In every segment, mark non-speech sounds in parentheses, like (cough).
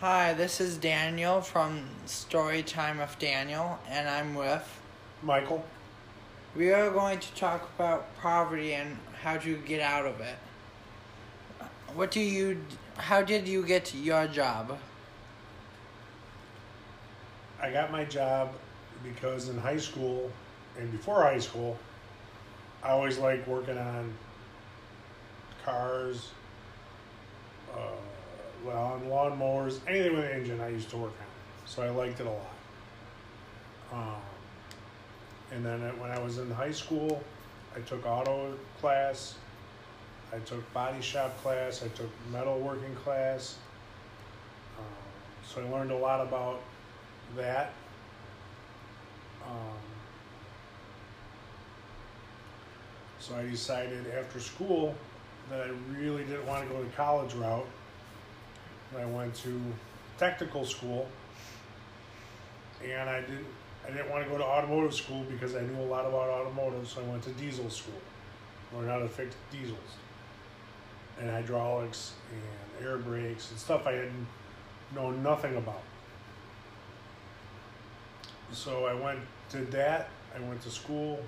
Hi, this is Daniel from Storytime with Daniel, and I'm with. Michael, We are going to talk about poverty and how to get out of it. What do you. How did you get your job? I got my job because in high school and before high school, I always liked working on cars, uh, on lawnmowers, anything with an engine I used to work on. So I liked it a lot. Um, and then when I was in high school, I took auto class, I took body shop class, I took metal working class. Um, so I learned a lot about that. Um, so I decided after school that I really didn't want to go the college route. I went to technical school, and I didn't. I didn't want to go to automotive school because I knew a lot about automotive, so I went to diesel school, learned how to fix diesels, and hydraulics and air brakes and stuff I didn't know nothing about. So I went did that. I went to school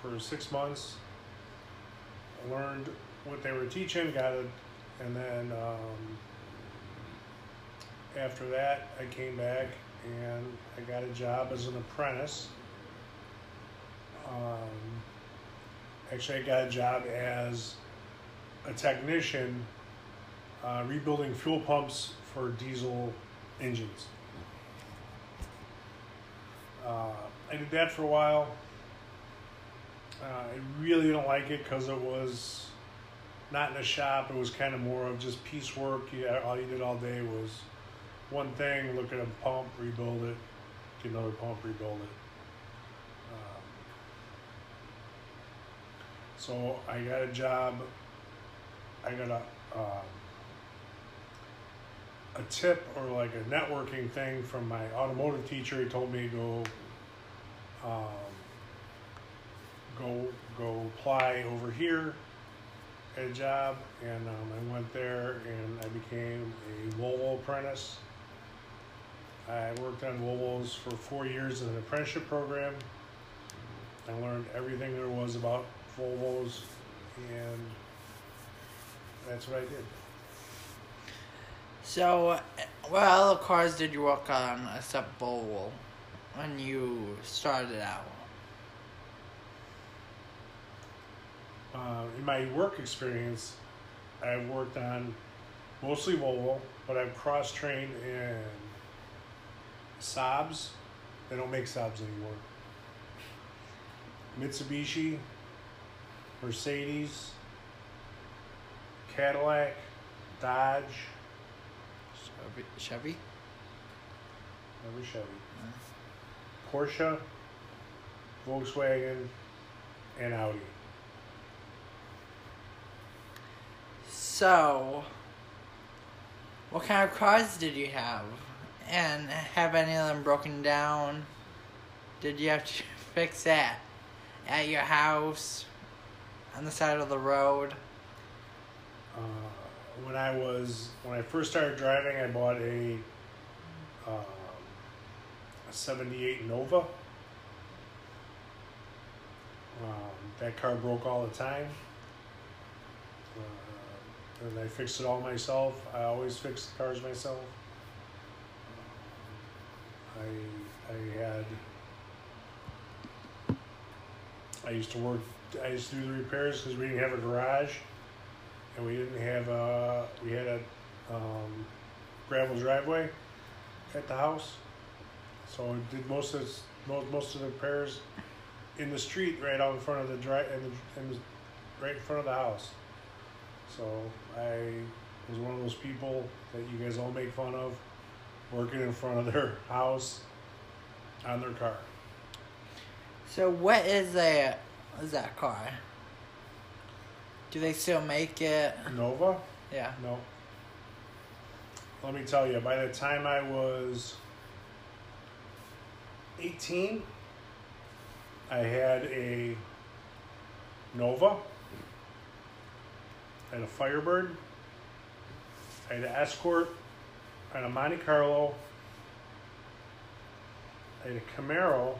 for six months. Learned what they were teaching, got it, and then um, after that, I came back and I got a job as an apprentice. Um, actually, I got a job as a technician uh, rebuilding fuel pumps for diesel engines. Uh, I did that for a while. Uh, I really didn't like it because it was not in a shop. It was kind of more of just piecework. Yeah, all you did all day was one thing: look at a pump, rebuild it, get another pump, rebuild it. Um, so I got a job. I got a um, a tip or like a networking thing from my automotive teacher. He told me to go um, go go apply over here at a job, and um, I went there and I became a Volvo apprentice. I worked on Volvos for four years in an apprenticeship program. I learned everything there was about Volvos, and that's what I did. So, what other cars did you work on except Volvo when you started out? Uh, in my work experience, I've worked on mostly Volvo, but I've cross trained in Saabs. They don't make Saabs anymore. Mitsubishi, Mercedes, Cadillac, Dodge, Chevy? Chevy? never Chevy, Porsche, Volkswagen, and Audi. So, what kind of cars did you have? And have any of them broken down? Did you have to (laughs) fix that at your house, on the side of the road? Uh, when I was when I first started driving, I bought a um, a '78 Nova. Um, that car broke all the time, uh, and I fixed it all myself. I always fix cars myself. I I had I used to work. I used to do the repairs because we didn't have a garage and we didn't have a we had a um, gravel driveway at the house, so I did most of most most of the repairs in the street right out in front of the dri in in the right in front of the house. So I was one of those people that you guys all make fun of, working in front of their house on their car. So, what is that? What is that car? Do they still make it? Nova. Yeah. No. Let me tell you, by the time I was 18, I had a Nova, I had a Firebird, I had an Escort, Had a Monte Carlo. Had a Camaro.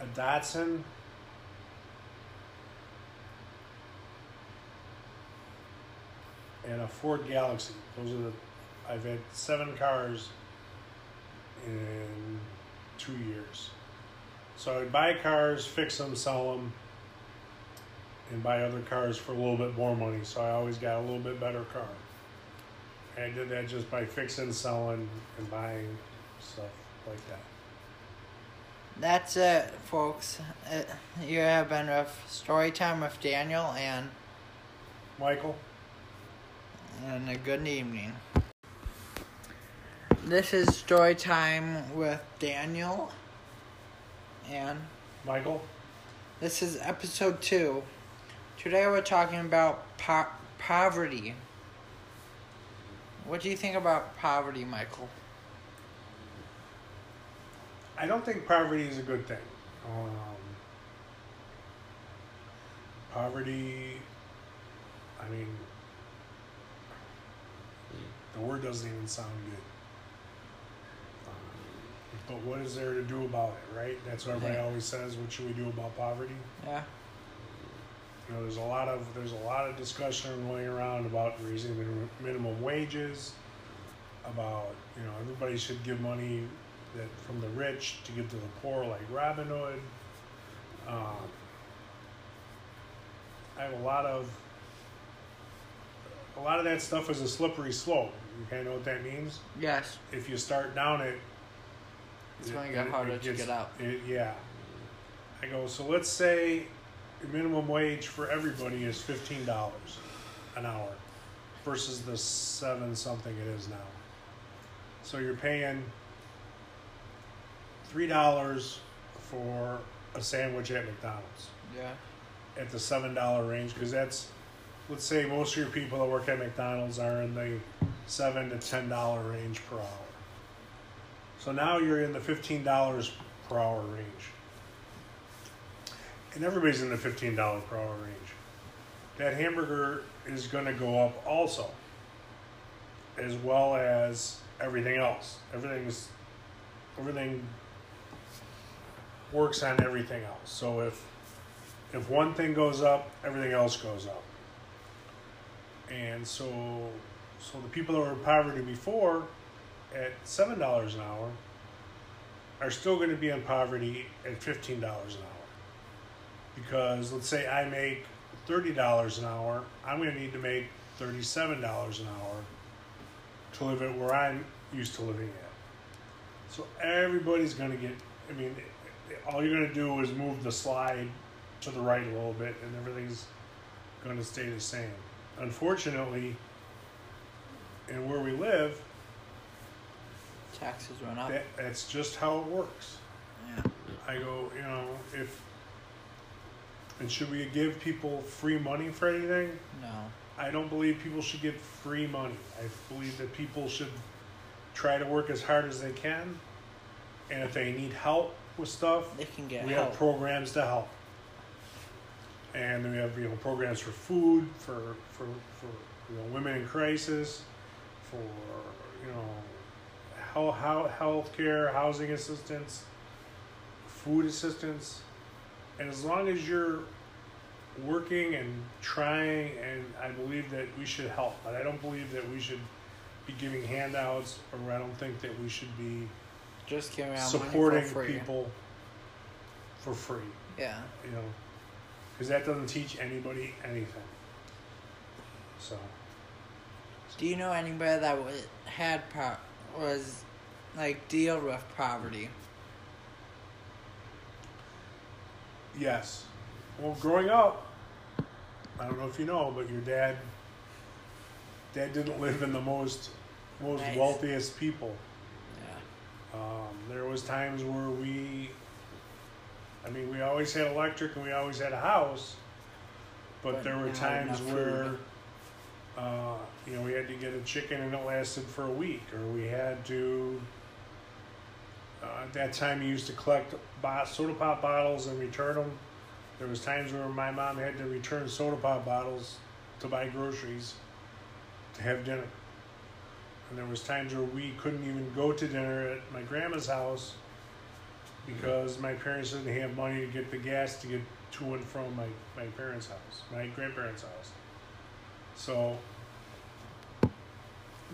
A Datsun. And a Ford Galaxie. Those are the. I've had seven cars in two years. So I would buy cars, fix them, sell them, and buy other cars for a little bit more money. So I always got a little bit better car. And I did that just by fixing, selling, and buying stuff like that. That's it, folks. Uh you have been with Story Time with Daniel and, Michael, and a good evening. This is Story Time with Daniel and Michael, this is episode two. Today we're talking about po- poverty. What do you think about poverty, Michael? I don't think poverty is a good thing. Um, poverty, I mean, the word doesn't even sound good. Um, but what is there to do about it, right? That's what everybody always says. What should we do about poverty? Yeah. You know, there's a lot of there's a lot of discussion going around about raising minimum, minimum wages, about you know everybody should give money that from the rich to give to the poor, like Robin Hood. Um, I have a lot of a lot of that stuff is a slippery slope. You kind of know what that means. Yes. If you start down it, It's gonna get harder to get out. It, yeah. I go. So let's say the minimum wage for everybody is fifteen dollars an hour, versus the seven something it is now. So you're paying three dollars for a sandwich at McDonald's Yeah. at the seven dollar range because that's let's say most of your people that work at McDonald's are in the seven to ten dollar range per hour. So now you're in the fifteen dollars per hour range. And everybody's in the fifteen dollar per hour range. That hamburger is gonna go up also. As well as everything else. Everything's everything works on everything else. So if if one thing goes up, everything else goes up. And so so the people that were in poverty before at seven dollars an hour are still going to be in poverty at fifteen dollars an hour. Because let's say I make thirty dollars an hour, I'm going to need to make thirty-seven dollars an hour to live at where I'm used to living at. So everybody's going to get. I mean, all you're going to do is move the slide to the right a little bit, and everything's going to stay the same. Unfortunately, and where we live, Taxes run up. that, that's just how it works. Yeah. I go, you know, if and should we give people free money for anything? No. I don't believe people should get free money. I believe that people should try to work as hard as they can, and if they need help with stuff, They can get we help. have programs to help. And we have you know programs for food, for for for you know women in crisis, for you know how how healthcare, housing assistance, food assistance, and as long as you're working and trying, and I believe that we should help, but I don't believe that we should be giving handouts, or I don't think that we should be Just giving out supporting money for free. people for free Yeah. you know, because that doesn't teach anybody anything. So, Do you know anybody that had po- was like deal with poverty? Yes. Well, growing up, I don't know if you know, but your dad, dad didn't live in the most, most Nice. wealthiest people. Yeah. Um, there was times where we, I mean, we always had electric and we always had a house, but, But there were times where, uh, you know, we had to get a chicken and it lasted for a week, or we had to. Uh, at that time, you used to collect soda pop bottles and return them. There was times where my mom had to return soda pop bottles to buy groceries to have dinner. And there was times where we couldn't even go to dinner at my grandma's house because my parents didn't have money to get the gas to get to and from my, my parents' house, my grandparents' house. So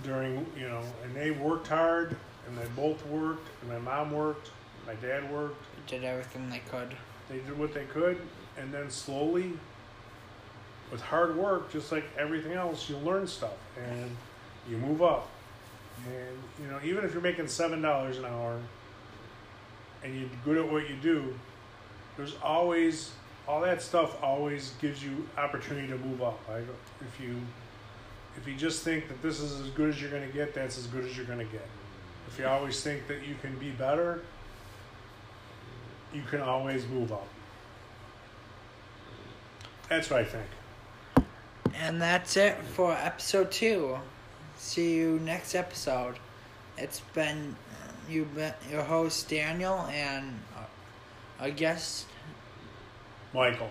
during, you know, and they worked hard and they both worked and my mom worked, my dad worked, Did everything they could. they did what they could and then slowly with hard work just like everything else you learn stuff and you move up. And you know even if you're making seven dollars an hour and you're good at what you do there's always all that stuff always gives you opportunity to move up. If you if you just think that this is as good as you're going to get that's as good as you're going to get if you always think that you can be better you can always move up that's what i think And that's it for episode two. See you next episode. It's been you been your host Daniel and a guest, michael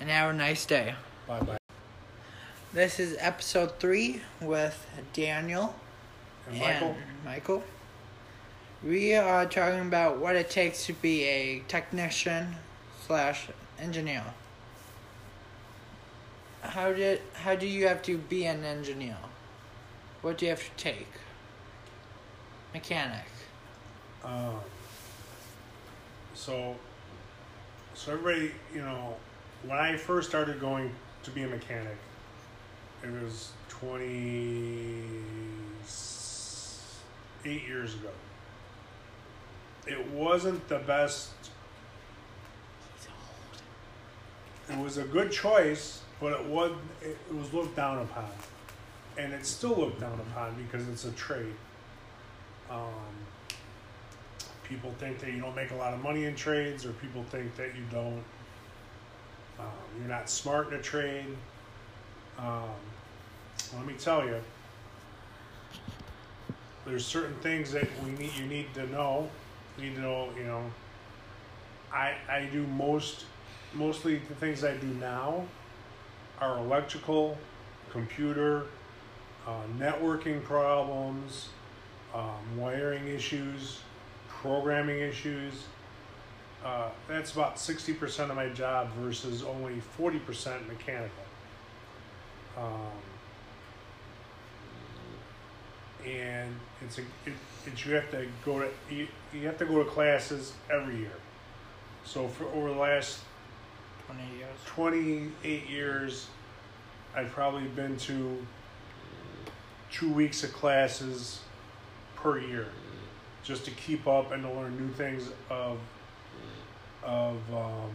and have a nice day. bye bye This is episode three with Daniel and michael and Michael. We are talking about what it takes to be a technician slash engineer. How did how do you have to be an engineer? What do you have to take? Mechanic. Um, so, so everybody, you know, when I first started going to be a mechanic, it was 28 years ago. It wasn't the best, it was a good choice, but it was, it was looked down upon. And it's still looked down upon because it's a trade. Um, people think that you don't make a lot of money in trades, or people think that you don't, um, you're not smart in a trade. Um, let me tell you, there's certain things that we need. You need to know. You need to know. You know, I I do most mostly the things I do now are electrical, computer, uh, networking problems, um, wiring issues, programming issues. Uh, that's about 60% of my job versus only 40% mechanical. Um, and it's a it, it's you have to go to you, you have to go to classes every year. So for over the last Twenty years. 28 years, I've probably been to two weeks of classes per year just to keep up and to learn new things of of um,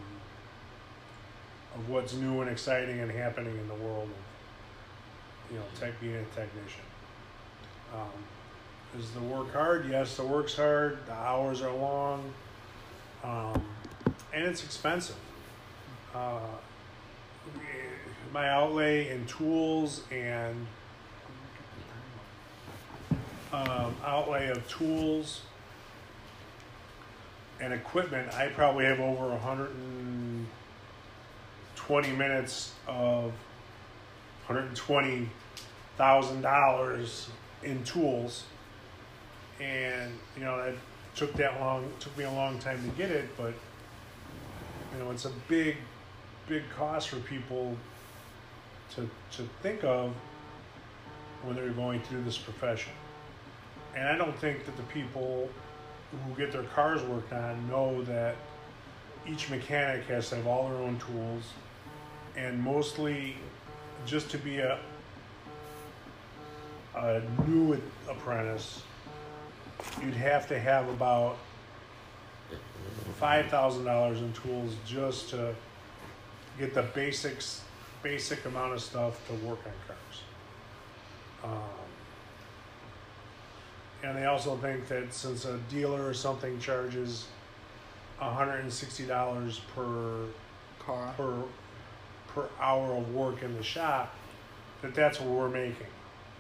of what's new and exciting and happening in the world of you know tech being a technician. Um, is the work hard? Yes, the work's hard. The hours are long, um, and it's expensive. Uh, my outlay in tools and um, outlay of tools and equipment, I probably have over 120 minutes of $120,000 in tools. And, you know, that took that long, took me a long time to get it, but, you know, it's a big, big cost for people to, to think of when they're going through this profession. And I don't think that the people who get their cars worked on know that each mechanic has to have all their own tools and mostly just to be a a new apprentice you'd have to have about five thousand dollars in tools just to get the basics basic amount of stuff to work on cars um, and they also think that since a dealer or something charges $160 per Car. per per hour of work in the shop that that's what we're making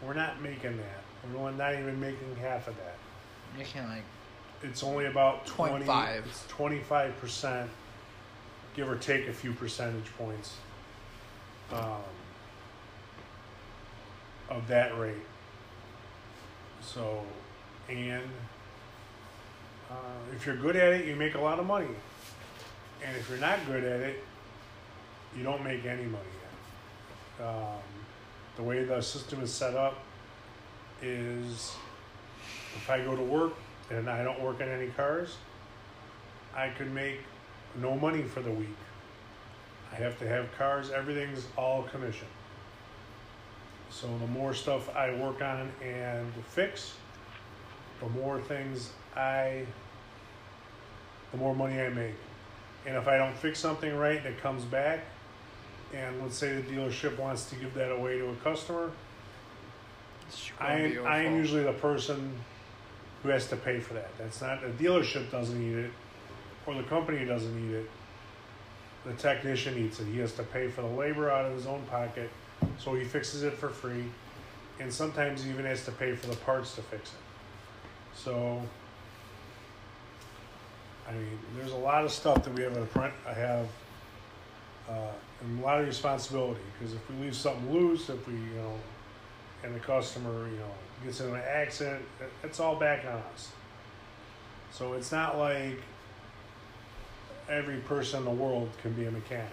we're not making that we're not even making half of that You can like it's only about 20 0.5. it's 25% give or take a few percentage points um, of that rate. So, and uh, if you're good at it, you make a lot of money. And if you're not good at it, you don't make any money. Um, the way the system is set up is if I go to work and I don't work on any cars, I could make no money for the week. I have to have cars, everything's all commission. So the more stuff I work on and fix, the more things I, the more money I make. And if I don't fix something right and it comes back, and let's say the dealership wants to give that away to a customer, I, I am usually the person who has to pay for that. That's not the dealership doesn't need it, or the company doesn't need it. The technician needs it. He has to pay for the labor out of his own pocket, so he fixes it for free, and sometimes he even has to pay for the parts to fix it. So, I mean, there's a lot of stuff that we have in the front. I have uh, and a lot of responsibility because if we leave something loose, if we, you know, and the customer, you know, gets in an accident, it's all back on us. So it's not like every person in the world can be a mechanic.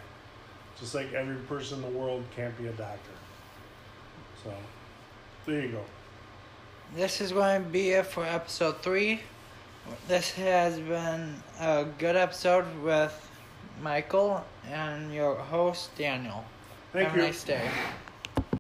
Just like every person in the world can't be a doctor. So there you go. This is going to be it for episode three. This has been a good episode with Michael and your host Daniel. Thank Have you. a nice day.